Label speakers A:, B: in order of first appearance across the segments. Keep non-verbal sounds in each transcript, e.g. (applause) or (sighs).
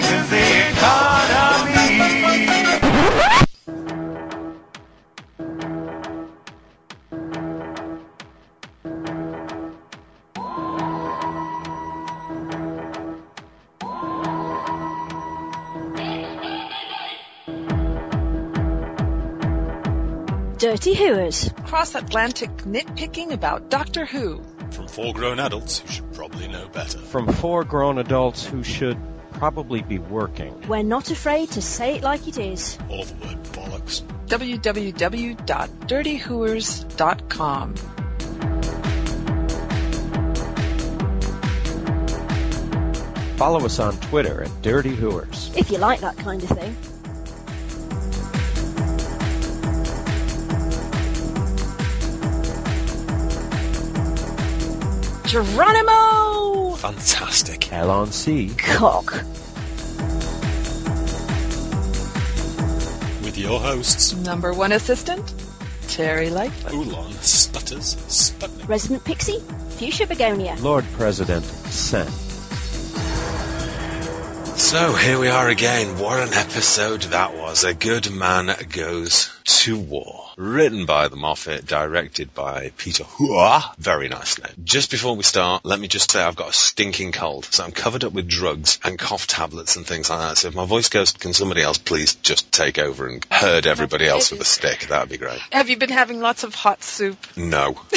A: strengthens the economy.
B: Dirty Hooers.
C: Cross Atlantic nitpicking about Doctor Who.
D: From four grown adults who should probably know better.
E: From four grown adults who should probably be working.
B: We're not afraid to say it like it is.
D: Or the word bollocks.
C: www.dirtyhooers.com.
E: Follow us on Twitter at Dirty Hooers.
B: If you like that kind of thing. Geronimo!
D: Fantastic.
E: L on C.
B: Cock.
D: With your hosts,
C: Number one assistant, Terry Lightfoot.
D: Oolon Stutters Sputnik.
B: Resident Pixie. Fuchsia Begonia.
E: Lord President Sen.
F: So here we are again. What an episode that was. A good man goes to war. Written by the Moffat, directed by Peter Hoar. Very nice name. Just before we start, let me just say I've got a stinking cold. So I'm covered up with drugs and cough tablets and things like that. So if my voice goes, can somebody else please just take over and herd everybody else with a stick? That'd be great.
C: Have you been having lots of hot soup?
F: No. (laughs)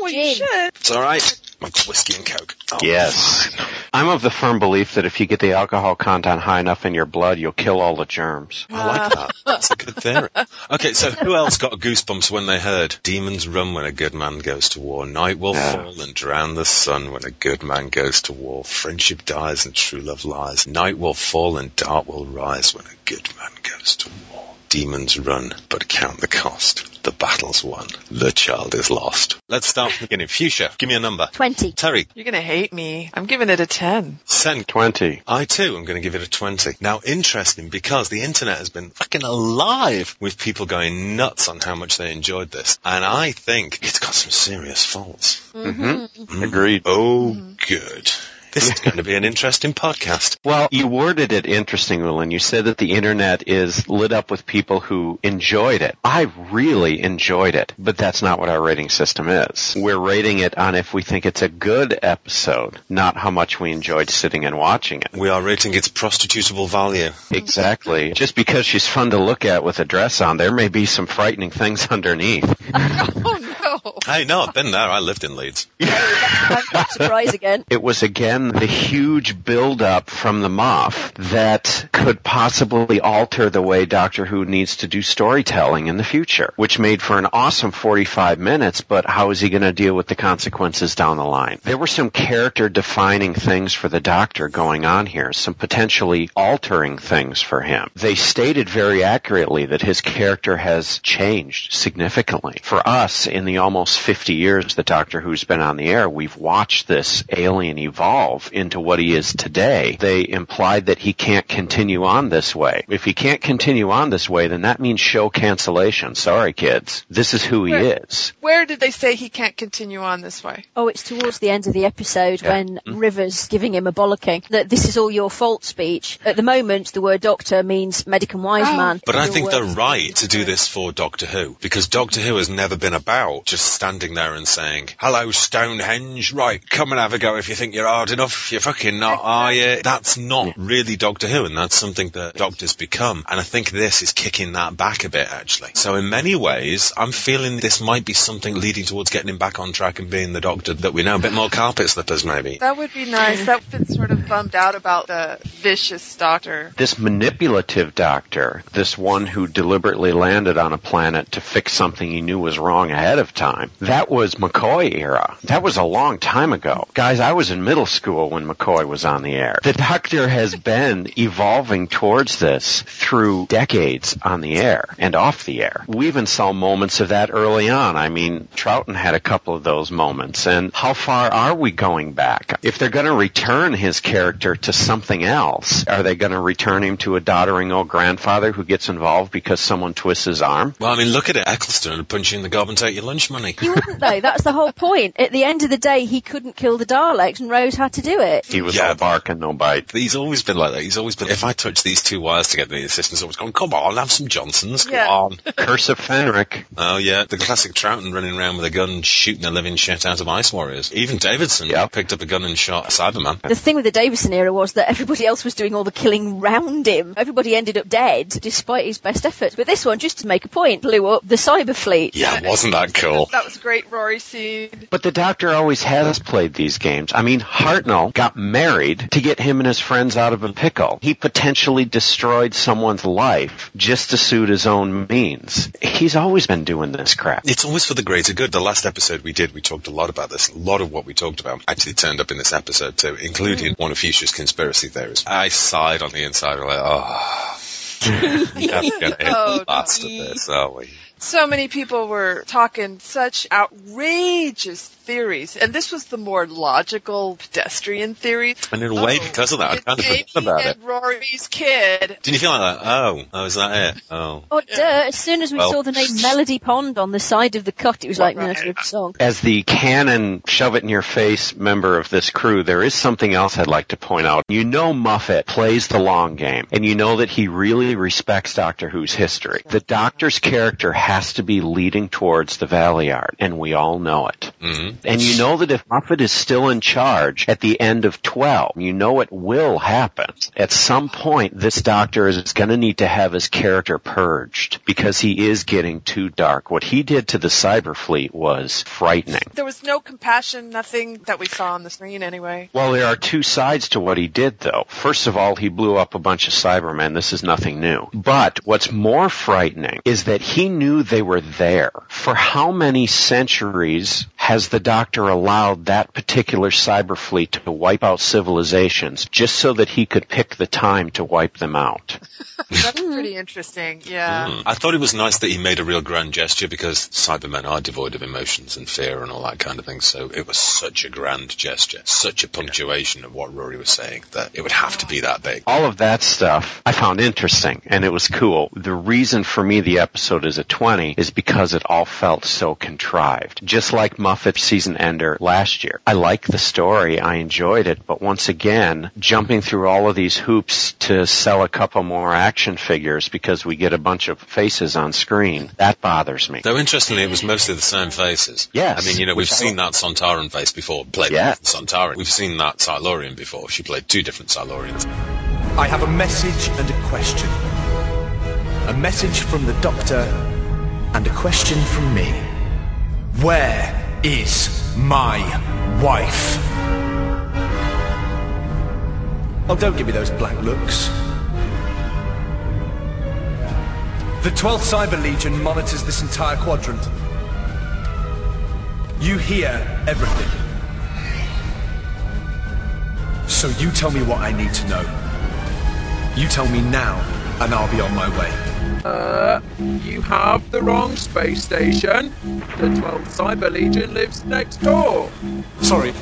C: Well, you should.
F: It's alright. I've whiskey and coke. Oh,
G: Yes. I'm of the firm belief that if you get the alcohol content high enough in your blood, you'll kill all the germs.
F: I like that. That's a good theory. Okay, so who else got goosebumps when they heard demons run when a good man goes to war, night will
G: Yeah.
F: fall and drown the sun when a good man goes to war, friendship dies and true love lies, night will fall and dark will rise when a good man goes to war. Demons run, but count the cost. The battle's won. The child is lost. Let's start from the beginning. Fuchsia, give me a number.
B: 20.
F: Terry,
C: You're gonna hate me. I'm giving it a 10.
F: Sen,
G: 20.
F: I too am going to give it a 20. Now, interesting because the internet has been fucking alive with people going nuts on how much they enjoyed this. And I think it's got some serious faults.
G: Mm-hmm. Agreed.
F: Oh, good. This is going to be an interesting podcast.
G: Well, you worded it interesting, Lynn. You said that the internet is lit up with people who enjoyed it. I really enjoyed it, but that's not what our rating system is. We're rating it on if we think it's a good episode, not how much we enjoyed sitting and watching it.
F: We are rating its prostitutable value.
G: Exactly. Just because she's fun to look at with a dress on, there may be some frightening things underneath. (laughs)
C: Oh no.
F: Hey, no, I've been there. I lived in Leeds. (laughs)
B: Surprise again.
G: It was again the huge build-up from the Moff that could possibly alter the way Doctor Who needs to do storytelling in the future, which made for an awesome 45 minutes, but how is he going to deal with the consequences down the line? There were some character-defining things for the Doctor going on here, some potentially altering things for him. They stated very accurately that his character has changed significantly. For us, in the almost 50 years that Doctor Who's been on the air, we've watched this alien evolve into what he is today. They implied that he can't continue on this way. If he can't continue on this way, then that means show cancellation. Sorry, kids. This is who he is.
C: Where did they say he can't continue on this way?
B: Oh, it's towards the end of the episode
G: Yeah.
B: when mm-hmm. River's giving him a bollocking that this is all your fault speech. At the moment, the word doctor means medic and wise
C: Oh.
B: man.
F: But I think they're right to do this for Doctor Who because Doctor Who has never been about just standing there and saying, "Hello, Stonehenge, right? Come and have a go if you think you're hard enough. You're fucking not, are you?" That's not really Doctor Who, and that's something that Doctors become. And I think this is kicking that back a bit, actually. So in many ways, I'm feeling this might be something leading towards getting him back on track and being the Doctor that we know. A bit more carpet slippers, maybe.
C: That would be nice. That been sort of bummed out about the vicious doctor.
G: This manipulative doctor, this one who deliberately landed on a planet to fix something he knew was wrong ahead of time, that was McCoy era. That was a long time ago. Guys, I was in middle school when McCoy was on the air. The doctor has been evolving towards this through decades on the air and off the air. We even saw moments of that early on. I mean, Troughton had a couple of those moments. And how far are we going back? If they're going to return his character to something else, are they going to return him to a doddering old grandfather who gets involved because someone twists his arm?
F: Well, I mean, look at it. Eccleston would punch you in the gob and take your lunch money.
B: He wouldn't though. That's the whole point. At the end of the day, he couldn't kill the Daleks, and Rose had to do it.
G: He was
F: Yeah.
G: all bark and no bite.
F: He's always been like that. He's always been. If I touch these two wires together, the assistant's always going, "Come on, have some Johnsons. Come
C: Yeah.
F: on." (laughs)
G: Curse of Fenric.
F: Oh yeah, the classic Troughton running around with a gun, shooting the living shit out of Ice Warriors. Even Davidson
G: Yeah.
F: picked up a gun and shot a Cyberman.
B: The thing with the Davidson era was that everybody else was doing all the killing round him. Everybody ended up dead despite his best efforts. But this one, just to make a point, blew up the cyber fleet.
F: Yeah, (laughs) wasn't that cool?
C: That was a great Rory scene.
G: But the doctor always has played these games. I mean, Hartnell got married to get him and his friends out of a pickle. He potentially destroyed someone's life just to suit his own means. He's always been doing this crap.
F: It's always for the greater good. The last episode we did, we talked a lot about this. A lot of what we talked about actually turned up in this episode too, including one of Fuchsia's conspiracy theories. I sighed on the inside, like, oh. (laughs) Never gonna hit
C: Oh,
F: the last of this, are we?
C: So many people were talking such outrageous theories, and this was the more logical pedestrian theory.
F: And in a way,
C: Oh,
F: because of that, I kind of
C: Amy
F: forgot about it.
C: Rory's kid.
F: Didn't you feel like that? Oh, oh, is that it? Oh.
B: Oh, duh. As soon as we
F: Well-
B: saw the name Melody Pond on the side of the cut, it was like, no,
C: Right.
B: it's a good song.
G: As the canon shove it in your face member of this crew, there is something else I'd like to point out. You know Moffat plays the long game, and you know that he really respects Doctor Who's history. The Doctor's character has to be leading towards the Valeyard, and we all know it.
F: hmm
G: And you know that if Moffat is still in charge at the end of 12, you know it will happen. At some point, this doctor is going to need to have his character purged because he is getting too dark. What he did to the cyber fleet was frightening.
C: There was no compassion, nothing that we saw on the screen anyway.
G: Well, there are two sides to what he did, though. First of all, he blew up a bunch of Cybermen. This is nothing new. But what's more frightening is that he knew they were there. For how many centuries has the Doctor allowed that particular cyber fleet to wipe out civilizations just so that he could pick the time to wipe them out? (laughs)
C: That's pretty interesting. Yeah.
F: Mm. I thought it was nice that he made a real grand gesture because Cybermen are devoid of emotions and fear and all that kind of thing. So it was such a grand gesture, such a punctuation of what Rory was saying that it would have to be that big.
G: all of that stuff I found interesting and it was cool. The reason for me the episode is a 20 is because it all felt so contrived. Just like Moffat's season ender last year. I like the story. I enjoyed it. But once again, jumping through all of these hoops to sell a couple more action figures because we get a bunch of faces on screen, that bothers me.
F: Though interestingly, it was mostly the same faces.
G: Yes.
F: I mean, you know, we've seen that Sontaran face before, played
G: Yeah.
F: by Sontaran. We've seen that Silurian before. She played two different Silurians.
A: I have a message and a question. A message from the Doctor and a question from me. Where is my wife? Oh, don't give me those blank looks. The 12th Cyber Legion monitors this entire quadrant. You hear everything. So you tell me what I need to know. You tell me now, and I'll be on my way.
H: Uh, you have the wrong space station. The 12th Cyber Legion lives next door.
A: Sorry.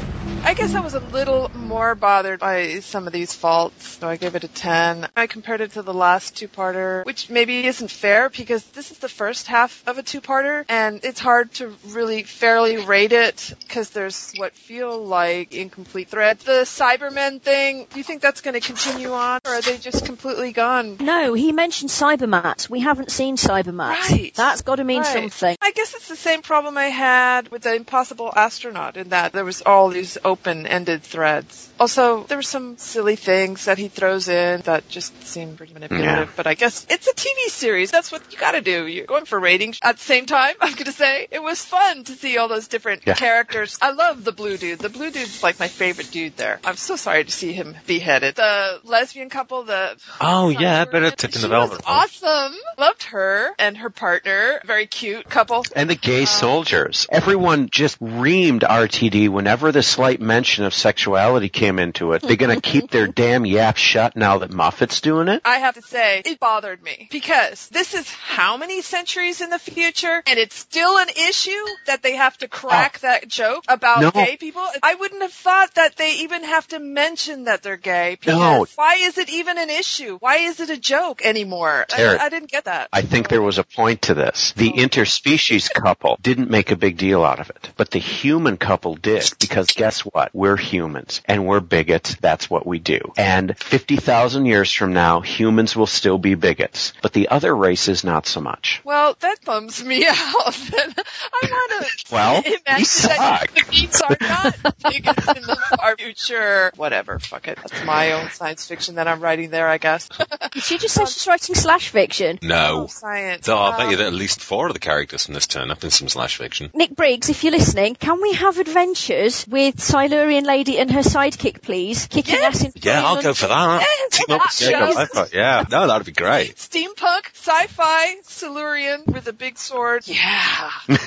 C: I guess I was a little more bothered by some of these faults, so I gave it a 10. I compared it to the last two-parter, which maybe isn't fair because this is the first half of a two-parter, and it's hard to really fairly rate it because there's what feel like incomplete threads. The Cybermen thing, do you think that's going to continue on, or are they just completely gone?
B: No, he mentioned Cybermat. We haven't seen Cybermat.
C: Right.
B: That's got to mean
C: Right.
B: something.
C: I guess it's the same problem I had with the Impossible Astronaut in that there was all these open-ended threads. Also, there were some silly things that he throws in that just seem pretty manipulative,
G: Yeah.
C: but I guess it's a TV series. That's what you gotta do. You're going for ratings. At the same time, (laughs) I'm gonna say, it was fun to see all those different
G: Yeah.
C: characters. I love the blue dude. The blue dude's like my favorite dude there. I'm so sorry to see him beheaded. The lesbian couple, the
F: Oh yeah, better tip in
C: she
F: the velvet.
C: was awesome. Loved her and her partner. Very cute couple.
G: And the gay uh, soldiers. Everyone just reamed RTD whenever the slight mention of sexuality came into it. They're gonna keep their (laughs) damn yap shut now that Moffat's doing it?
C: I have to say, it bothered me because this is how many centuries in the future and it's still an issue that they have to crack oh. that joke about
G: No.
C: gay people. I wouldn't have thought that they even have to mention that they're gay
G: No.
C: why is it even an issue? Why is it a joke anymore? I. I didn't get that.
G: I think there was a point to this. The oh. interspecies couple didn't make a big deal out of it, but the human couple did because guess what? We're humans and we're bigots. That's what we do. And 50,000 years from now, humans will still be bigots, but the other races not so much.
C: Well, that bums me (laughs) out. I want to (laughs)
G: Well,
C: imagine
G: you
C: that the geeks are not bigots in the (laughs) far future. Whatever, fuck it. That's my own science fiction that I'm writing there, I guess.
B: Did she just say she's writing slash fiction?
F: No.
C: Oh, science.
F: So I bet you
C: Um,
F: that at least four of the characters from this turn up in some slash fiction.
B: Nick Briggs, if you're listening, can we have adventures with Silurian lady and her sidekick, please? Kicking
C: Yes.
B: ass in
F: Yeah, I'll go for that.
C: Yes,
F: Team up
C: that
F: with Jacob
C: shows-
F: Yeah, no, that'd be great.
C: Steampunk, sci-fi, Silurian with a big sword. Yeah. (laughs)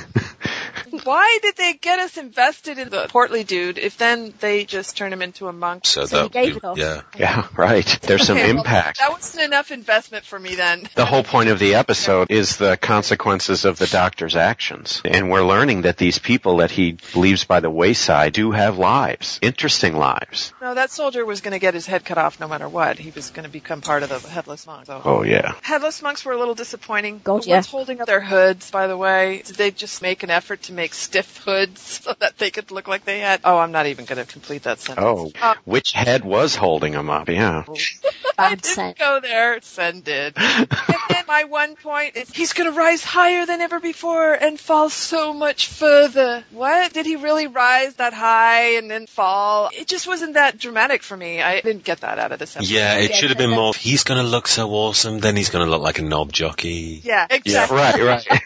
C: Why did they get us invested in the portly dude if then they just turn him into a monk?
F: So,
B: So
F: that
B: he gave
F: would
B: it off.
F: yeah.
G: Yeah, right. There's some
C: Okay, well,
G: impact.
C: that wasn't enough investment for me then.
G: The whole point of the episode is the consequences of the doctor's actions. And we're learning that these people that he leaves by the wayside do have lives. Interesting lives.
C: No, that soldier was going to get his head cut off no matter what. He was going to become part of the headless monk. So.
G: Oh yeah.
C: Headless monks were a little disappointing.
B: God,
C: What's
B: yeah.
C: holding up their hoods, by the way? Did they just make an effort to make stiff hoods (laughs) so that they could look like they had? Oh, I'm not even going to complete that sentence.
G: Oh,
C: Uh,
G: which head was holding him up? Yeah. (laughs)
C: I didn't
B: sense.
C: go there. Sen did. and then my one point is he's going to rise higher than ever before and fall so much further. What? Did he really rise that high and then fall? It just wasn't that dramatic for me. I didn't get that out of this episode.
F: Yeah, it should have been more. He's going to look so awesome, then he's going to look like a knob jockey.
C: Yeah,
G: Yeah,
C: exactly.
G: right, (laughs) right.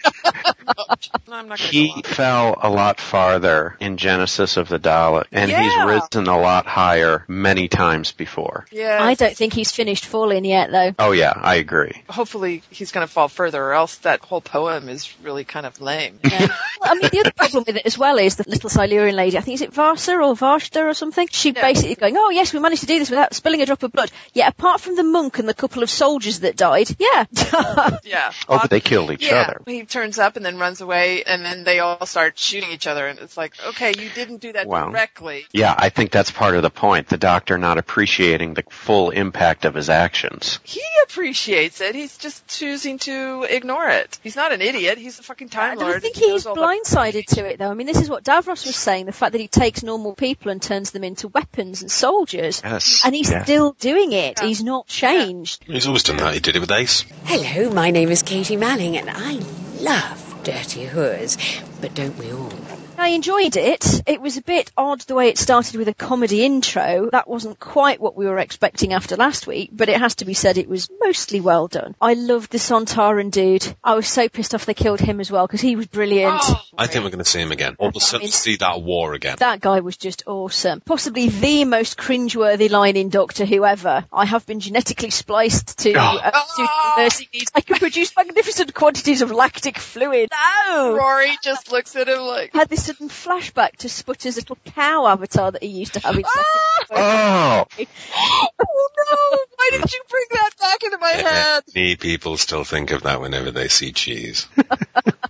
C: No, I'm not
G: He
C: go
G: fell a lot farther in Genesis of the Dalek, and he's risen a lot higher many times before.
C: Yeah.
B: I don't think he's finished falling yet, though.
G: Oh yeah, I agree.
C: Hopefully he's going to fall further, or else that whole poem is really kind of lame.
B: Yeah. well, I mean, the other problem with it as well is the little Silurian lady, I think, is it Varsa or Varshta or something? She
C: Yeah.
B: basically going, oh yes, we managed to do this without spilling a drop of blood. Yeah, apart from the monk and the couple of soldiers that died, yeah. (laughs)
C: Yeah.
G: Oh, but they killed each
C: yeah.
G: other.
C: He turns up and then runs away, and then they all start shooting each other, and it's like, okay, you didn't do that
G: Wow.
C: directly.
G: Yeah, I think that's part of the point. The doctor not appreciating the full impact of his actions.
C: He appreciates it. He's just choosing to ignore it. He's not an idiot. He's a fucking time lord.
B: I
C: lord.
B: think he's
C: knows all the-
B: blindsided to it, though. I mean, this is what Davros was saying, the fact that he takes normal people and turns them into weapons and soldiers.
G: Yes.
B: And he's
G: Yeah.
B: still doing it.
C: Yeah.
B: He's not changed.
F: He's always done that. He did it with Ace.
I: Hello, my name is Katie Manning, and I love Dirty Whores. But don't we all?
B: I enjoyed it. It was a bit odd the way it started with a comedy intro. That wasn't quite what we were expecting after last week, but it has to be said it was mostly well done. I loved the Sontaran dude. I was so pissed off they killed him as well because he was brilliant.
C: Oh,
F: I think we're going to see him again. All of a sudden, see that war again.
B: That guy was just awesome. Possibly the most cringeworthy line in Doctor Who ever. I have been genetically spliced to uh, suit nursing needs. I can produce magnificent quantities of lactic fluid. No!
C: Rory just looks at him like,
B: Had this sudden flashback to Sputter's little cow avatar that he used to have in ah! second.
G: Oh,
C: oh no, why did you bring that back into my head?
F: Many people still think of that whenever they see cheese. (laughs)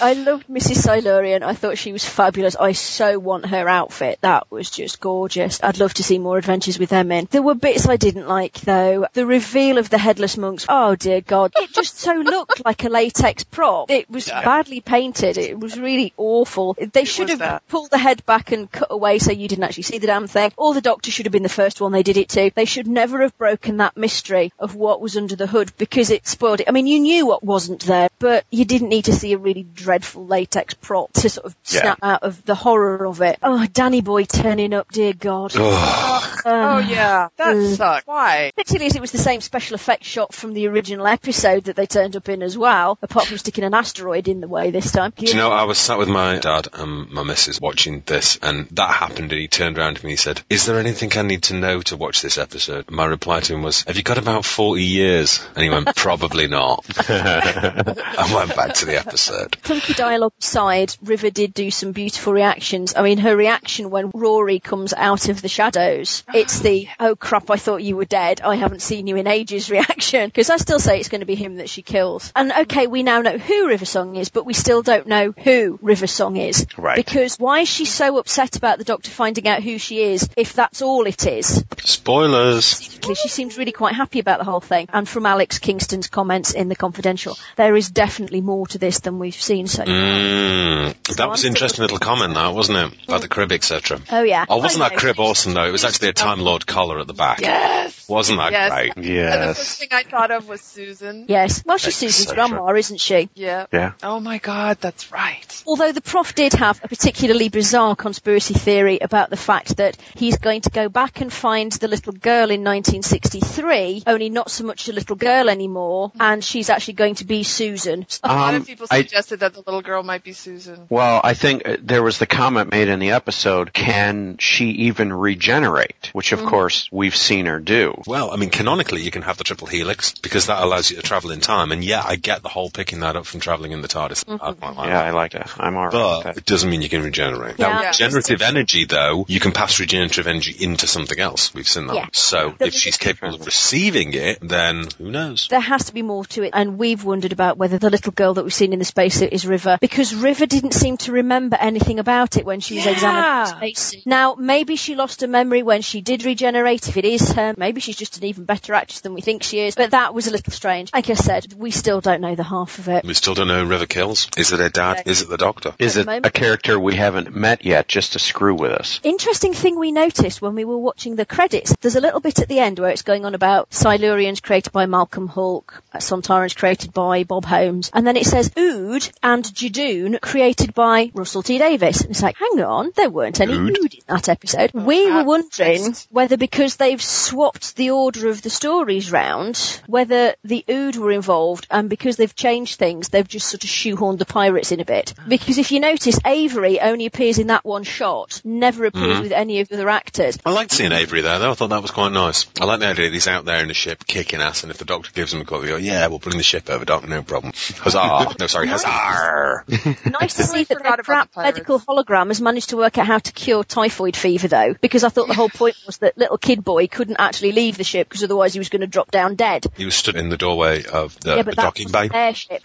B: I loved Mrs. Silurian. I thought she was fabulous. I so want her outfit. That was just gorgeous. I'd love to see more adventures with them in. There were bits I didn't like though. The reveal of the headless monks. Oh dear God. It just so (laughs) looked like a latex prop. It was badly painted. It was really awful. They should have
C: that.
B: pulled the head back and cut away so you didn't actually see the damn thing. Or the doctor should have been the first one they did it to. They should never have broken that mystery of what was under the hood because it spoiled it. I mean, you knew what wasn't there, but you didn't need to see a really dreadful latex prop to sort of
G: Yeah.
B: snap out of the horror of it. Oh, Danny Boy turning up, dear God.
F: Ugh.
C: Oh yeah, that
B: Mm.
C: sucked. Why?
B: Particularly as it was the same special effects shot from the original episode that they turned up in as well, apart from sticking an asteroid in the way this time.
F: Do you know, I was sat with my dad and my missus watching this, and that happened, and he turned around to me and he said, Is there anything I need to know to watch this episode? My reply to him was, Have you got about 40 years? And he went, Probably not. (laughs) (laughs) I went back to the episode.
B: Clunky dialogue aside, River did do some beautiful reactions. I mean, her reaction when Rory comes out of the shadows It's the, oh crap, I thought you were dead. I haven't seen you in ages (laughs) reaction. Because I still say it's going to be him that she kills. And okay, we now know who River Song is, but we still don't know who River Song is.
G: Right.
B: Because why is she so upset about the doctor finding out who she is if that's all it is?
F: Spoilers.
B: She seems really quite happy about the whole thing. And from Alex Kingston's comments in The Confidential, there is definitely more to this than we've seen so far.
F: Mm, that was an interesting little comment, that wasn't it? About the crib, etc.
B: Oh yeah.
F: Oh, wasn't that crib awesome though? It was actually a Time Lord collar at the back.
C: Yes.
F: Wasn't that
C: Yes.
F: great?
C: And the first thing I thought of was Susan.
B: Yes. Well, she's
F: That's
B: Susan's
F: so
B: grandma, isn't she?
C: Yeah.
G: Yeah.
C: Oh my god, that's right.
B: Although the prof did have a particularly bizarre conspiracy theory about the fact that he's going to go back and find the little girl in 1963, only not so much a little girl anymore, and she's actually going to be Susan.
C: A lot
G: Um,
C: of people
G: I-
C: suggested that the little girl might be Susan.
G: Well, I think uh, there was the comment made in the episode, can she even regenerate? Which, of course, we've seen her do.
F: Well, I mean, canonically, you can have the triple helix because that allows you to travel in time. And yeah, I get the whole picking that up from traveling in the TARDIS. I quite like
G: Yeah,
F: that.
G: I like that. I'm alright
F: But
G: with that.
F: it doesn't mean you can regenerate.
B: Yeah.
F: Now,
C: Yeah.
F: generative energy, though, you can pass regenerative energy into something else. We've seen that.
B: Yeah.
F: So
B: The-
F: if she's capable of receiving it, then who knows?
B: There has to be more to it, and we've wondered about whether the little girl that we've seen in the spacesuit is River, because River didn't seem to remember anything about it when she was examining the. Now, maybe she lost her memory when she did regenerate. If it is her, maybe she's just an even better actress than we think she is. But that was a little strange. Like I said, we still don't know the half of it.
F: We still don't know who River kills. Is it her dad? Is it the doctor?
G: Is
B: At
G: it
B: moment-
G: a character we haven't met yet just to screw with us?
B: Interesting thing we noticed when we were watching the credits. There's a little bit at the end where it's going on about Silurians created by Malcolm Hulke, Sontarans created by Bob Holmes, and then it says Ood and Judoon created by Russell T Davies. And it's like, hang on, there weren't any
F: Ood?
B: Ood in that episode. Oh, we were wondering whether because they've swapped the order of the stories round, whether the Ood were involved, and because they've changed things, they've just sort of shoehorned the pirates in a bit. Oh. Because if you notice, Avery only appears in that one shot, never appears mm-hmm. with any of the other actors.
F: I liked seeing Avery there, though. I thought that was quite nice. I like the idea that he's out there in the ship kicking ass, and if the doctor gives him a call, we go, yeah, we'll bring the ship over, doctor, no problem. Huzzah! (laughs) no, sorry, huzzah! (laughs)
B: Nice to see that the crap medical hologram has managed to work out how to cure typhoid fever, though, because I thought the whole point was that little kid boy couldn't actually leave the ship because otherwise he was going to drop down dead.
F: He was stood in the doorway of the,
B: yeah, but that's
F: docking bay.
B: their ship.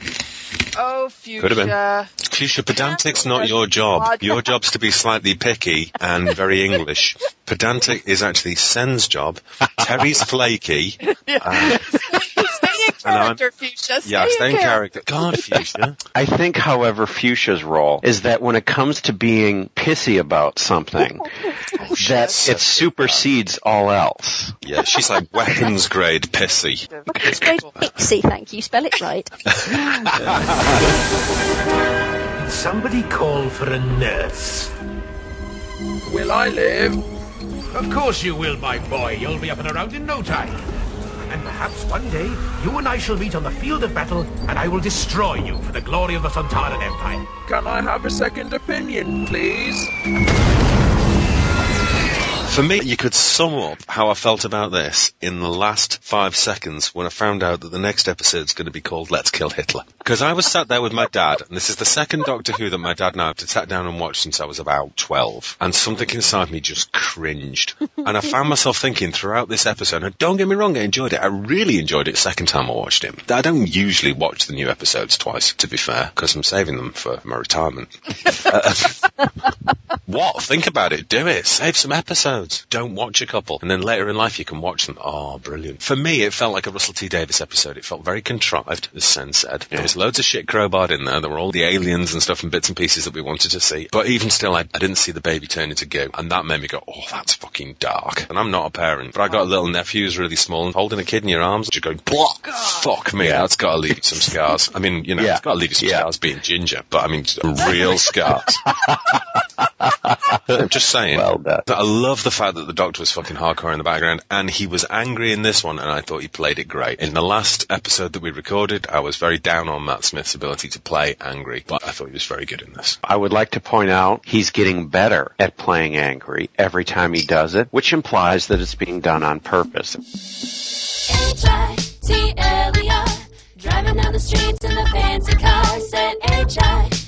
C: Oh,
F: Could have been.
C: fuchsia.
F: Fuchsia, pedantic's not your job. Your job's to be slightly picky and very English. (laughs) Pedantic is actually Sen's job. Terry's flaky. (laughs) Uh,
C: Stay in
F: And I'm-
C: character, fuchsia. Stay
F: yeah,
C: in
F: stay in
C: character.
F: character. God, (laughs) Fuchsia.
G: I think, however, Fuchsia's role is that when it comes to being pissy about something, (laughs) oh, oh, that it supersedes all else.
F: Yeah, she's like (laughs) weapons grade pissy.
B: It's great pixie, thank you. Spell it right.
J: Somebody call for a nurse.
H: Will I live?
J: Of course you will, my boy. You'll be up and around in no time. And perhaps one day you and I shall meet on the field of battle, and I will destroy you for the glory of the Sontaran Empire.
H: Can I have a second opinion, please?
F: For me, you could sum up how I felt about this in the last five seconds when I found out that the next episode's going to be called Let's Kill Hitler. Because I was sat there with my dad, and this is the second Doctor Who that my dad and I have to sat down and watched since I was about 12. And something inside me just cringed. (laughs) And I found myself thinking throughout this episode, and don't get me wrong, I enjoyed it. I really enjoyed it second time I watched it. I don't usually watch the new episodes twice, to be fair, because I'm saving them for my retirement. Uh, (laughs) (laughs) what? Think about it. Do it. Save some episodes. Don't watch a couple. And then later in life you can watch them. Oh, brilliant. For me, it felt like a Russell T Davies episode. It felt very contrived, as Sen said. There was loads of shit crowbarred in there. There were all the aliens and stuff and bits and pieces that we wanted to see. But even still, I, I didn't see the baby turn into goo. And that made me go, oh, that's fucking dark. And I'm not a parent, but I got a little nephew who's really small and holding a kid in your arms, You're going, Block! fuck me, that's got to leave you some scars. I mean, you know,
G: Yeah.
F: it's got to leave you some
G: Yeah.
F: scars being ginger, but I mean, real (laughs) scars. (laughs) I'm just saying.
G: Well done.
F: But I love the fact that the doctor was fucking hardcore in the background, and he was angry in this one, and I thought he played it great. In the last episode that we recorded, I was very down on Matt Smith's ability to play angry, but I thought he was very good in this.
G: I would like to point out he's getting better at playing angry every time he does it, which implies that it's being done on purpose.
K: H-I-T-L-E-R Driving down the streets in the fancy car Said H-I-T-L-E-R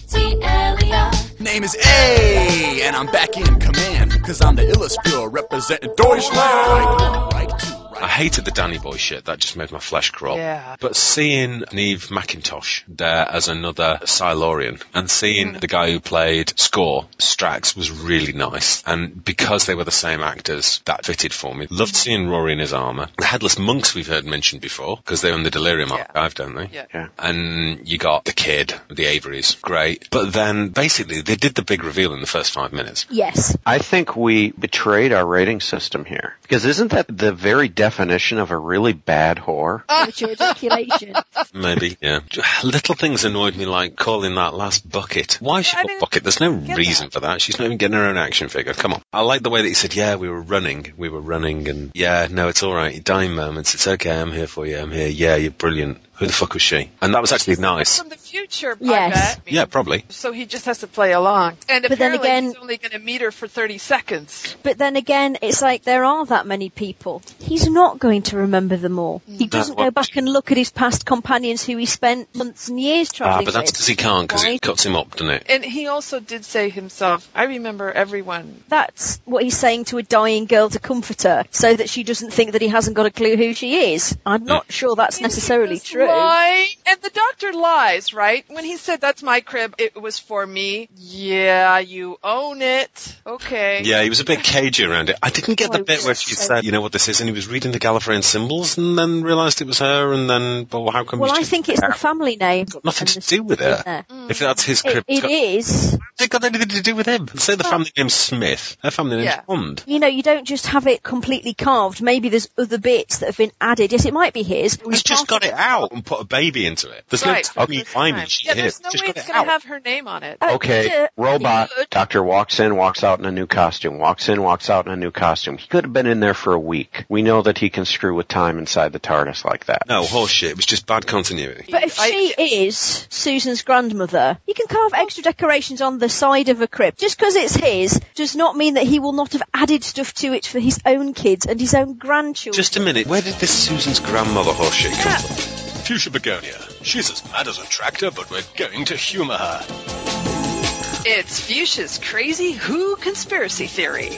K: My
L: name is A, and I'm back in command. Cause I'm the illest representing Deutschland. Right, two.
F: I hated the Danny Boy shit. That just made my flesh crawl.
C: Yeah.
F: But seeing Neve McIntosh there as another Silurian and seeing mm. the guy who played Skorr, Strax, was really nice. And because they were the same actors, that fitted for me. Loved mm. seeing Rory in his armour. The Headless Monks we've heard mentioned before, because they're in the Delirium archive, don't they?
C: Yeah.
G: Yeah.
F: And you got the kid, the Averys. Great. But then, basically, they did the big reveal in the first five minutes.
B: Yes.
G: I think we betrayed our rating system here. Because isn't that the very definition of a really bad whore? (laughs)
B: Which articulation.
F: Maybe, yeah. Little things annoyed me, like calling that last bucket. Why she
C: I
F: called
C: didn't
F: bucket? There's no
C: get
F: reason for that. She's not even getting her own action figure. Come on. I like the way that he said, yeah, we were running. We were running and yeah, no, it's alright. Your dying moments. It's okay. I'm here for you. I'm here. Yeah, you're brilliant. Who the fuck was she? And that was actually nice.
C: From the future, I
B: Yes.
C: bet.
F: Yeah, probably.
C: So he just has to play along. And
B: But then
C: apparently
B: again-
C: he's only going to meet her for 30 seconds.
B: But then again, it's like there are that many people. He's not going to remember them all. He doesn't go back and look at his past companions who he spent months and years traveling
F: Ah,
B: travelling
F: but that's because he can't, because
B: Why?
F: it cuts him up, doesn't it?
C: And he also did say himself, I remember everyone.
B: That's what he's saying to a dying girl to comfort her, so that she doesn't think that he hasn't got a clue who she is. I'm not sure that's necessarily
C: He
B: true.
C: Lie. And the doctor lies, right? When he said, that's my crib, it was for me. Yeah, you own it. Okay.
F: Yeah, he was a bit cagey around it. I didn't get the bit where she said, you know what this is, and he was reading the Gallifreyan symbols and then realised it was her and then, well, how come
B: Well, I think it's the family name.
F: got nothing to do with it.
B: there.
F: If that's his crib, it's
B: it
F: got-
B: is.
F: It's got anything to do with him. Say the family name's Smith. Her family name's
C: Yeah.
F: Bond.
B: You know, you don't just have it completely carved. Maybe there's other bits that have been added. Yes, it might be his.
F: He's just got it out and put a baby into it. There's
C: Right,
F: no
C: for the
F: Tommy
C: first time. Yeah,
F: here.
C: there's no
F: Just
C: way it's going to have her name on it.
G: Okay,
B: yeah,
G: robot doctor walks in, walks out in a new costume, walks in, walks out in a new costume. He could have been in there for a week. We know that he can screw with time inside the TARDIS like that.
F: No, horseshit. It was just bad continuity.
B: But if
C: I-
B: she is Susan's grandmother, you can carve extra decorations on the side of a crypt. Just because it's his does not mean that he will not have added stuff to it for his own kids and his own grandchildren.
F: Just a minute. Where did this Susan's grandmother horseshit come
C: Yeah.
F: from?
D: Fuchsia Begonia. She's as mad as a tractor, but we're going to humour her.
M: It's Fuchsia's crazy Who conspiracy theory.
B: you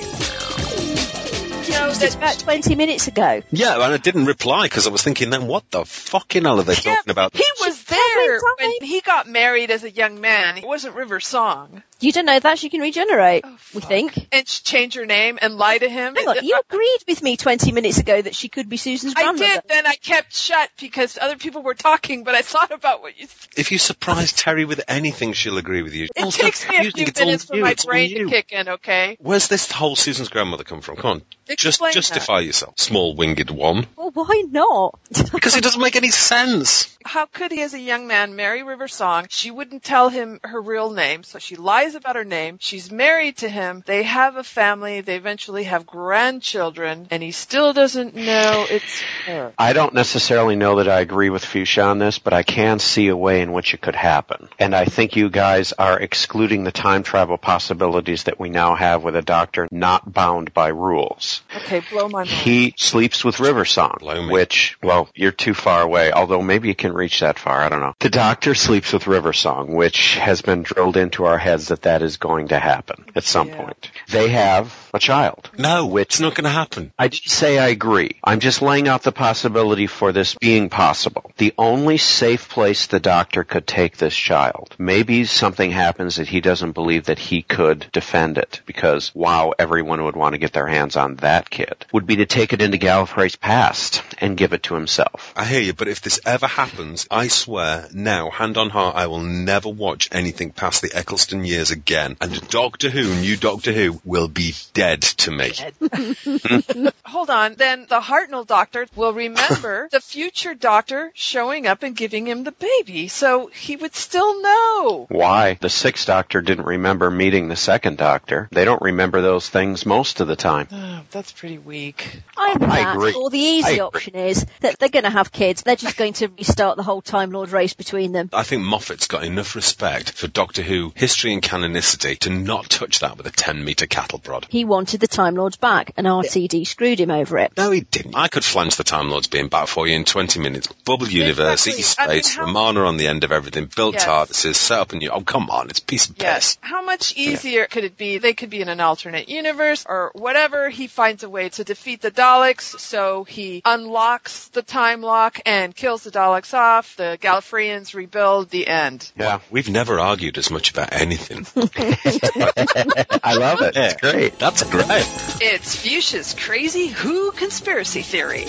B: know, that about 20 minutes ago.
F: Yeah, and I didn't reply because I was thinking then, what the fucking hell are they
C: Yeah,
F: talking about?
C: He was there when he got married as a young man. It wasn't River Song.
B: You don't know that she can regenerate,
C: Oh,
B: we think.
C: And she changed her name and lie to him.
B: Hang on, you agreed with me 20 minutes ago that she could be Susan's
C: I
B: grandmother.
C: I did, then I kept shut because other people were talking, but I thought about what you said.
F: If you surprise Terry with anything, she'll agree with you.
C: It
F: Also,
C: takes me a few
F: it's all
C: minutes for
F: you,
C: my
F: it's
C: brain to kick in, okay?
F: Where's this whole Susan's grandmother come from? Come on, just
C: Explain
F: justify yourself, small winged one.
B: Well, why not? (laughs)
F: Because it doesn't make any sense.
C: How could he, as a young man, marry River Song? She wouldn't tell him her real name, so she lies about her name. She's married to him. They have a family. They eventually have grandchildren, and he still doesn't know it's her.
G: I don't necessarily know that I agree with Fuchsia on this, but I can see a way in which it could happen. And I think you guys are excluding the time travel possibilities that we now have with a doctor not bound by rules.
C: Okay, blow my mind.
G: He sleeps with River Song, which, well, you're too far away, although maybe you can reach that far, I don't know. The doctor sleeps with River Song, which has been drilled into our heads that that is going to happen at some
C: Yeah.
G: point. They have a child.
F: No, it's not going to happen.
G: I didn't say I agree. I'm just laying out the possibility for this being possible. The only safe place the doctor could take this child. Maybe something happens that he doesn't believe that he could defend it because wow, everyone would want to get their hands on that kid. Would be to take it into Gallifrey's past and give it to himself.
F: I hear you, but if this ever happens, I swear, now, hand on heart, I will never watch anything past the Eccleston years again. And Doctor Who, new Doctor Who, will be dead to me. (laughs)
C: Hold on, then the Hartnell doctor will remember (laughs) the future doctor showing up and giving him the baby, so he would still know.
G: Why? The sixth doctor didn't remember meeting the second doctor. They don't remember those things most of the time. (sighs)
C: Oh, that's pretty weak.
B: Either
G: I agree.
B: or the easy option is that they're going to have kids. They're just going to restart the whole Time Lord race between them.
F: I think Moffat's got enough respect for Doctor Who history and canonicity to not touch that with a 10 metre cattle prod.
B: He wanted the Time Lords back, and RTD screwed him over it.
F: No, he didn't. I could flange the Time Lords being back for you in 20 minutes. Bubble universe, eat
C: I mean,
F: space,
C: how-
F: Romana on the end of everything, build
C: Yes.
F: TARDISes, set up a new... Oh, come on, it's a piece of piss.
C: Yes. How much easier could it be? They could be in an alternate universe or whatever. He finds a way to defeat the Daleks, so he unlocks the time lock and kills the Daleks off. The Gallifreyans rebuild. The end.
G: Yeah.
F: We've never argued as much about anything. (laughs)
G: I love it. It's great.
F: That's great.
M: It's Fuchsia's Crazy Who Conspiracy Theory.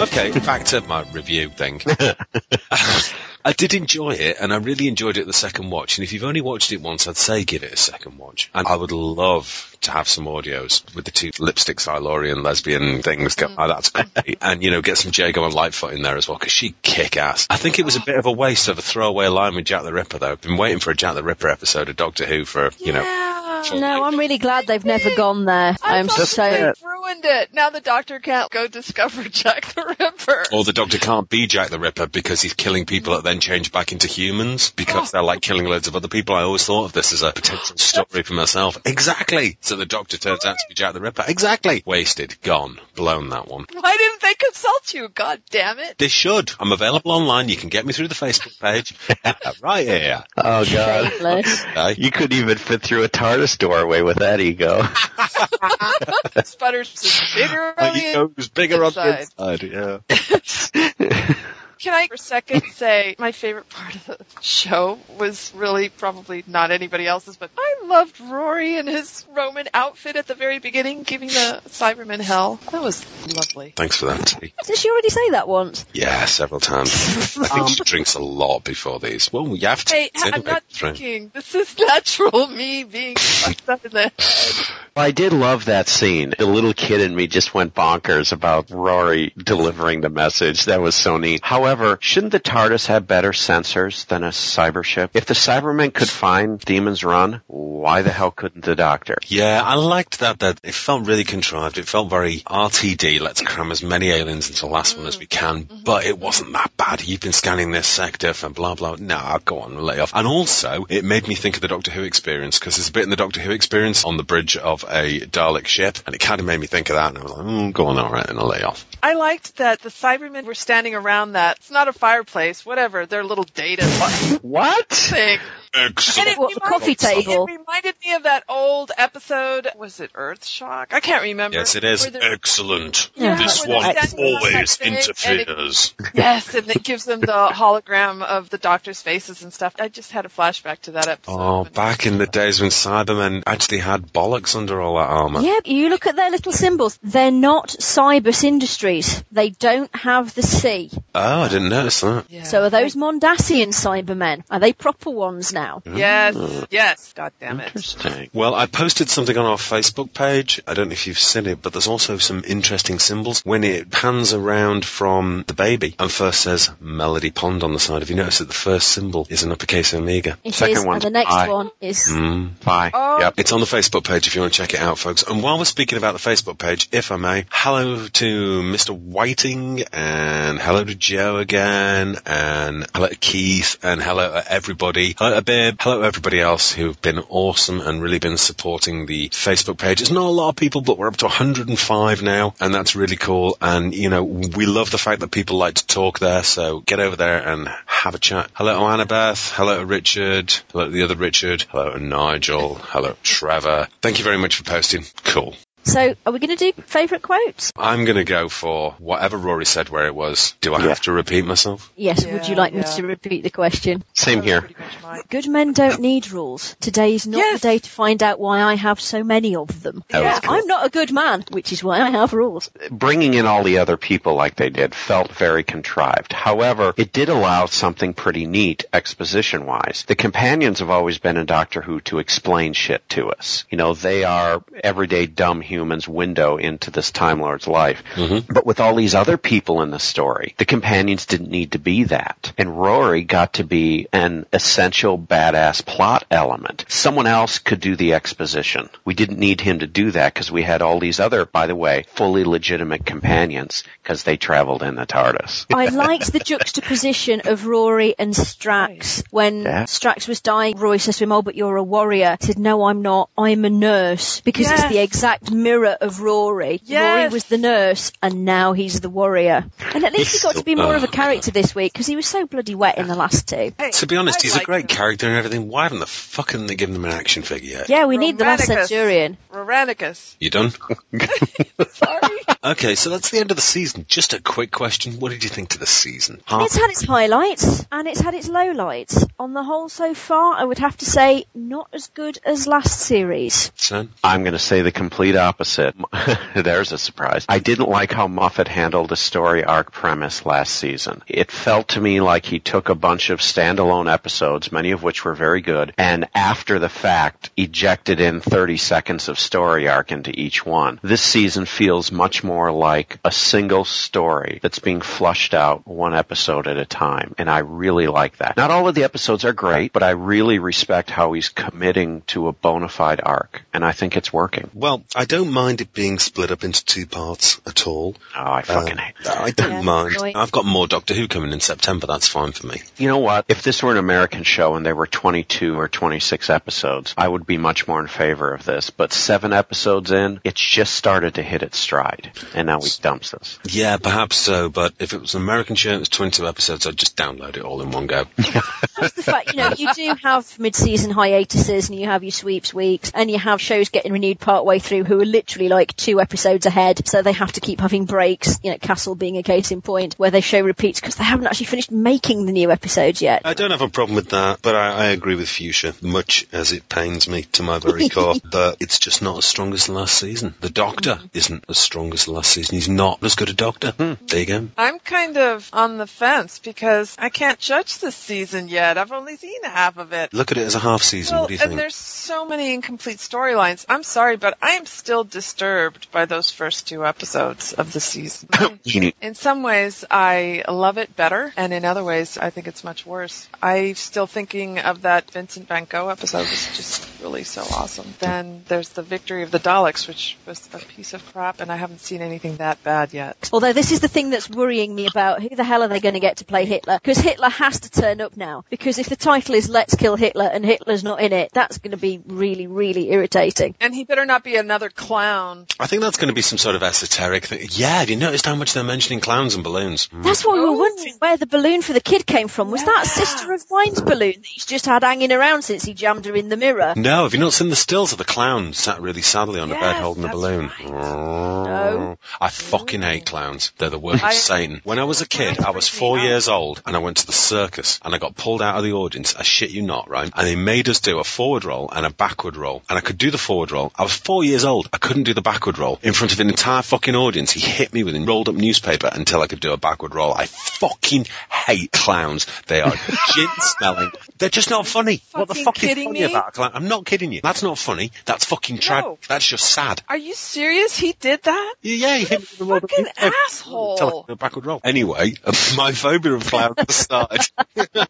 F: Okay, back to my review thing. (laughs) I did enjoy it, and I really enjoyed it the second watch. And if you've only watched it once, I'd say give it a second watch. And I would love to have some audios with the two lipstick Silurian lesbian things. Go, oh, that's great. and, you know, get some Jago and Litefoot in there as well, because she kick ass. I think it was a bit of a waste of a throwaway line with Jack the Ripper, though. I've been waiting for a Jack the Ripper episode of Doctor Who for, you know,
B: No, I'm really glad they've never gone there. I'm
C: thought
B: so.
C: They ruined it. Now the Doctor can't go discover (laughs) Jack the Ripper.
F: Or the Doctor can't be Jack the Ripper because he's killing people that then change back into humans because oh. they're like killing loads of other people. I always thought of this as a potential oh, story for myself. Exactly. So the Doctor turns out to be Jack the Ripper. Exactly. Wasted. Gone. Blown that one.
C: Why didn't they consult you? God damn it.
F: They should. I'm available online. You can get me through the Facebook page. (laughs) right here.
G: Oh god. You couldn't even fit through a TARDIS doorway with that ego. (laughs)
C: Sputters is bigger
F: My
C: on the
F: ego's bigger on the
C: inside.
F: inside. Yeah. (laughs) (laughs)
C: Can I for a second (laughs) say my favorite part of the show was really probably not anybody else's, but I loved Rory in his Roman outfit at the very beginning, giving the Cybermen hell. That was lovely.
F: Thanks for that.
B: Did she already say that once?
F: Yeah, several times. I think she (laughs) drinks a lot before these. Well, you have to.
C: Hey, I'm
F: anyway,
C: not drinking. This is natural me being fucked up in the head.
G: Well, I did love that scene. The little kid in me just went bonkers about Rory delivering the message. That was so neat. However, shouldn't the TARDIS have better sensors than a cyber ship? If the Cybermen could find Demon's Run, why the hell couldn't the Doctor?
F: Yeah, I liked that. That it felt really contrived. It felt very RTD. Let's cram as many aliens into the last one as we can. But it wasn't that bad. You've been scanning this sector for blah blah. Nah, I'll go on, lay off. And also, it made me think of the Doctor Who experience because there's a bit in the Doctor Who experience on the bridge of a Dalek ship, and it kind of made me think of that. And I was like, mm, go on, all right, and I'll lay off.
C: I liked that the Cybermen were standing around that. It's not a fireplace, whatever. Their little data
G: What?
C: thing.
F: Excellent.
C: And it
B: What, a coffee
C: reminded-
B: table?
C: It reminded me of that old episode. Was it Earth Shock? I can't remember.
F: Yes, it is
C: Where they're-
F: excellent.
C: Yeah,
F: this one
C: they're standing on
F: always
C: that thing, and it-
F: interferes.
C: Yes, and it gives them the hologram of the doctor's faces and stuff. I just had a flashback to that episode.
F: Oh, back in the days when Cybermen actually had bollocks under all that armour.
B: Yeah, you look at their little symbols. They're not Cybus Industries. They don't have the C.
F: Oh, I didn't notice that.
B: So are those Mondasian Cybermen? Are they proper ones now? Mm-hmm.
C: Yes, mm. yes. God damn it.
G: Interesting.
F: Well, I posted something on our Facebook page. I don't know if you've seen it, but there's also some interesting symbols. When it pans around from the baby and first says Melody Pond on the side, have you noticed that the first symbol is an uppercase omega?
B: It is,
G: Second
B: and the next
G: I.
B: one is.
F: Mm.
G: Bye.
C: Oh.
G: Yep.
F: It's on the Facebook page if you want to check it out, folks. And while we're speaking about the Facebook page, if I may, hello to Mr. Whiting and hello to Joe again and hello to Keith and hello to everybody. Hello to Hello everybody else who've been awesome and really been supporting the Facebook page. It's not a lot of people, but we're up to 105 now and that's really cool. And, you know, we love the fact that people like to talk there. So get over there and have a chat. Hello Annabeth. Hello Richard. Hello the other Richard. Hello Nigel. Hello Trevor. Thank you very much for posting. Cool.
B: So, are we going to do favourite quotes?
F: I'm going to go for whatever Rory said where it was. Do I
G: Yeah.
F: have to repeat myself?
B: Yes, would you
C: Yeah,
B: like me to repeat the question?
G: Same here.
C: Pretty much mine.
B: Good men don't need rules. Today is not
C: Yes.
B: the day to find out why I have so many of them.
G: That was cool.
B: I'm not a good man, which is why I have rules.
G: bringing in all the other people like they did felt very contrived. However, it did allow something pretty neat exposition wise. The companions have always been in Doctor Who to explain shit to us. You know, they are everyday dumb humans human's window into this Time Lord's life. Mm-hmm. But with all these other people in the story, the companions didn't need to be that. And Rory got to be an essential badass plot element. Someone else could do the exposition. We didn't need him to do that because we had all these other, by the way, fully legitimate companions because they traveled in the TARDIS.
B: I liked the juxtaposition of Rory and Strax. When
G: Yeah.
B: Strax was dying, Rory says to him, oh, but you're a warrior. He said, no, I'm not. I'm a nurse. Because it's the exact mirror of Rory. Rory
C: Yes.
B: was the nurse, and now he's the warrior. And at least he got to be more of a character this week, because he was so bloody wet in the last two.
F: To be honest,
C: I
F: he's
C: like
F: a great
C: him.
F: character and everything. Why haven't the fuck haven't they given him an action figure yet?
B: Yeah, we need the last Centurion.
C: Roranicus.
F: You done?
C: Sorry. (laughs)
F: Okay, so that's the end of the season. Just a quick question. What did you think to the season?
B: It's had its highlights and it's had its lowlights. On the whole, so far, I would have to say not as good as last series.
F: Son?
G: I'm going to say the complete opposite. (laughs) There's a surprise. I didn't like how Moffat handled the story arc premise last season. It felt to me like he took a bunch of standalone episodes, many of which were very good, and after the fact, ejected in 30 seconds of story arc into each one. This season feels much more like a single story that's being flushed out one episode at a time, and I really like that. Not all of the episodes are great, but I really respect how he's committing to a bona fide arc, and I think it's working.
F: Well, I don't mind it being split up into two parts at all.
G: Oh, I fucking
F: Uh,
G: hate that.
F: I don't
B: Yeah,
F: mind.
B: annoying.
F: I've got more Doctor Who coming in September. That's fine for me.
G: You know what? If this were an American show and there were 22 or 26 episodes, I would be much more in favor of this. But seven episodes in, it's just started to hit its stride. And now he dumps this.
F: Yeah, perhaps so, but if it was an American show and it was 22 episodes, I'd just download it all in one go.
B: That's the fact, you know, you do have mid-season hiatuses and you have your sweeps weeks and you have shows getting renewed part way through who are literally like two episodes ahead, so they have to keep having breaks, you know, Castle being a case in point, where they show repeats because they haven't actually finished making the new episodes yet.
F: I don't have a problem with that, but I, I agree with Fuchsia, much as it pains me to my very core. (laughs) but it's just not as strong as the last season. The Doctor isn't as strong as the last season. He's not as good a Doctor. Hmm. There you go.
C: I'm kind of on the fence because I can't judge this season yet. I've only seen half of it.
F: Look at it as a half season.
C: Well,
F: what do you
C: and
F: think?
C: there's so many incomplete storylines. I'm sorry, but I am still disturbed by those first two episodes of the season. (coughs) In some ways, I love it better, and in other ways, I think it's much worse. I'm still thinking of that Vincent Van Gogh episode was just really so awesome. Then there's the Victory of the Daleks, which was a piece of crap, and I haven't seen anything that bad yet.
B: Although this is the thing that's worrying me about who the hell are they going to get to play Hitler? Because Hitler has to turn up now. Because if the title is Let's Kill Hitler and Hitler's not in it, that's going to be really, really irritating.
C: And he better not be another clown.
F: I think that's going to be some sort of esoteric thing. Yeah, have you noticed how much they're mentioning clowns and balloons? Mm.
B: That's what we were wondering where the balloon for the kid came from. Was that Sister of Wine's balloon that he's just had hanging around since he jammed her in the mirror?
F: No, have you not seen the stills of the clown sat really sadly on a bed holding a
C: that's
F: balloon?
B: No.
F: I fucking hate clowns. They're the worst
C: I-
F: of Satan. When I was a kid, I was four years old and I went to the circus and I got pulled out of the audience. I shit you not, right? And they made us do a forward roll and a backward roll. And I could do the forward roll. I was four years old. I couldn't do the backward roll. In front of an entire fucking audience, he hit me with a rolled up newspaper until I could do a backward roll. I fucking hate clowns. They are (laughs) gin smelling. They're just not funny. what the
C: Fucking
F: fuck is funny
C: me?
F: about a clown? I'm not kidding you. That's not funny. That's fucking tragic.
C: No.
F: That's just sad.
C: Are you serious? He did that?
F: Yeah, he hit me with a rolled up
C: Fucking
F: newspaper.
C: asshole.
F: Until I could do a backward roll. Anyway, uh, (laughs) my phobia of clowns has started. (laughs)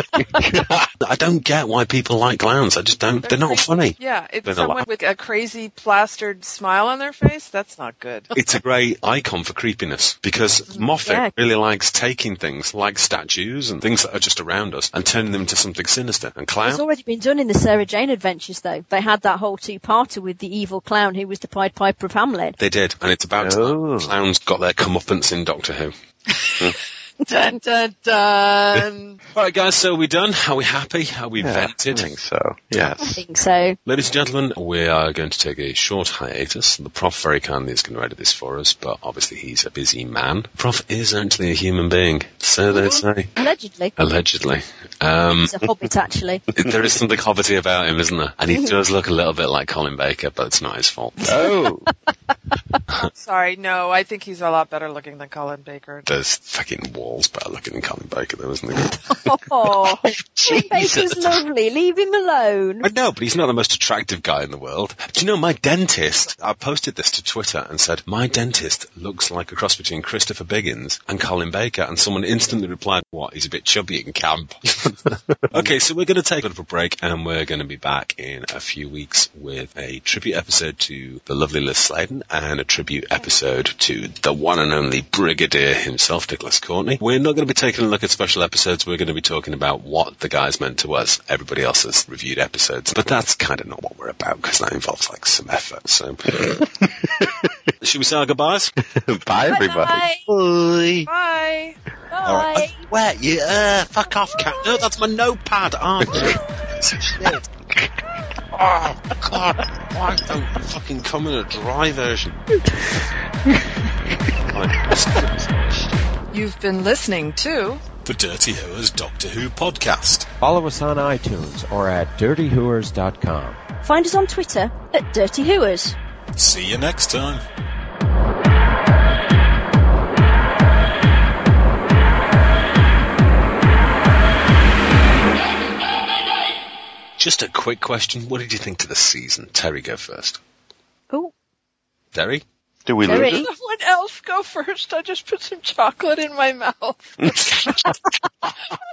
F: I don't get why people like clowns. I just don't. They're not funny.
C: Yeah, it's
F: They're
C: someone
F: laugh-
C: with a crazy plastered smile on their face. That's not good. (laughs)
F: It's a great icon for creepiness because Moffat
B: Yeah.
F: really likes taking things like statues and things that are just around us and turning them into something sinister. And
B: clown.
F: It's
B: already been done in the Sarah Jane Adventures, though. They had that whole two-parter with the evil clown who was the Pied Piper of Hamelin.
F: they did, and it's about
G: Oh.
F: clowns got their comeuppance in Doctor Who. (laughs) Hmm.
C: Dun dun dun.
F: All right, guys. So are we done? Are we happy? Are we
G: Yeah,
F: vented?
G: I think so. Yes.
B: I think so.
F: Ladies and gentlemen, we are going to take a short hiatus. The Prof very kindly is going to edit this for us, but obviously he's a busy man. Prof is actually a human being, so they say.
B: Allegedly.
F: Allegedly. Um,
B: It's a hobbit, actually. (laughs)
F: there is something hobbity about him, isn't there? And he does look a little bit like Colin Baker, but it's not his fault.
G: Oh. (laughs)
C: I'm (laughs) sorry, no, I think he's a lot better looking than Colin Baker.
F: There's fucking walls better looking than Colin Baker, though, isn't there? (laughs)
B: Oh, (laughs) Baker's lovely. Leave him alone.
F: I know, but he's not the most attractive guy in the world. Do you know my dentist? I posted this to Twitter and said my dentist looks like a cross between Christopher Biggins and Colin Baker, and someone instantly replied, "What? He's a bit chubby in camp." okay, so we're going to take a little break, and we're going to be back in a few weeks with a tribute episode to the lovely Liz Sladen and a tribute episode to the one and only Brigadier himself, Nicholas Courtney. We're not going to be taking a look at special episodes. We're going to be talking about what the guys meant to us. Everybody else has reviewed episodes, but that's kind of not what we're about because that involves like some effort. So, (laughs) should we say our goodbyes? (laughs)
G: Bye, everybody.
F: Bye.
C: Bye.
F: All right. Where you? Uh, fuck off, cat. No, that's my notepad. Oh, (laughs) shit. Oh God! Why don't you fucking come in a dry version?
M: You've been listening to
D: The Dirty Who's Doctor Who podcast.
E: Follow us on iTunes or at dirtyhooers.com.
B: Find us on Twitter at Dirty Hooers.
D: See you next time.
F: Just a quick question. What did you think to the season? Terry, go first.
B: Oh,
F: Terry?
G: Do we
B: Terry.
G: lose it?
C: Someone else go first. I just put some chocolate in my mouth. (laughs) (laughs)